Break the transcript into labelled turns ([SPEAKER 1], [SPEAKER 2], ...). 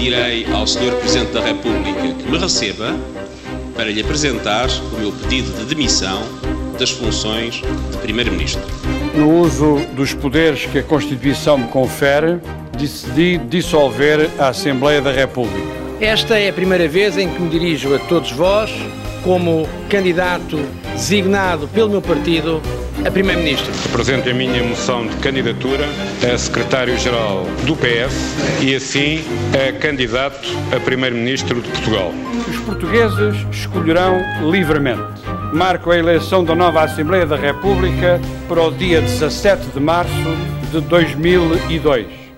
[SPEAKER 1] pedirei ao Sr. Presidente da República que me receba para lhe apresentar o meu pedido de demissão das funções de Primeiro-Ministro.
[SPEAKER 2] No uso dos poderes que a Constituição me confere, decidi dissolver a Assembleia da República.
[SPEAKER 3] Esta é a primeira vez em que me dirijo a todos vós como candidato designado pelo meu partido a Primeiro-Ministro.
[SPEAKER 4] Apresento a minha moção de candidatura a Secretário-Geral do PS e, assim, a candidato a Primeiro-Ministro de Portugal.
[SPEAKER 2] Os portugueses escolherão livremente. Marco a eleição da nova Assembleia da República para o dia 17 de março de 2002.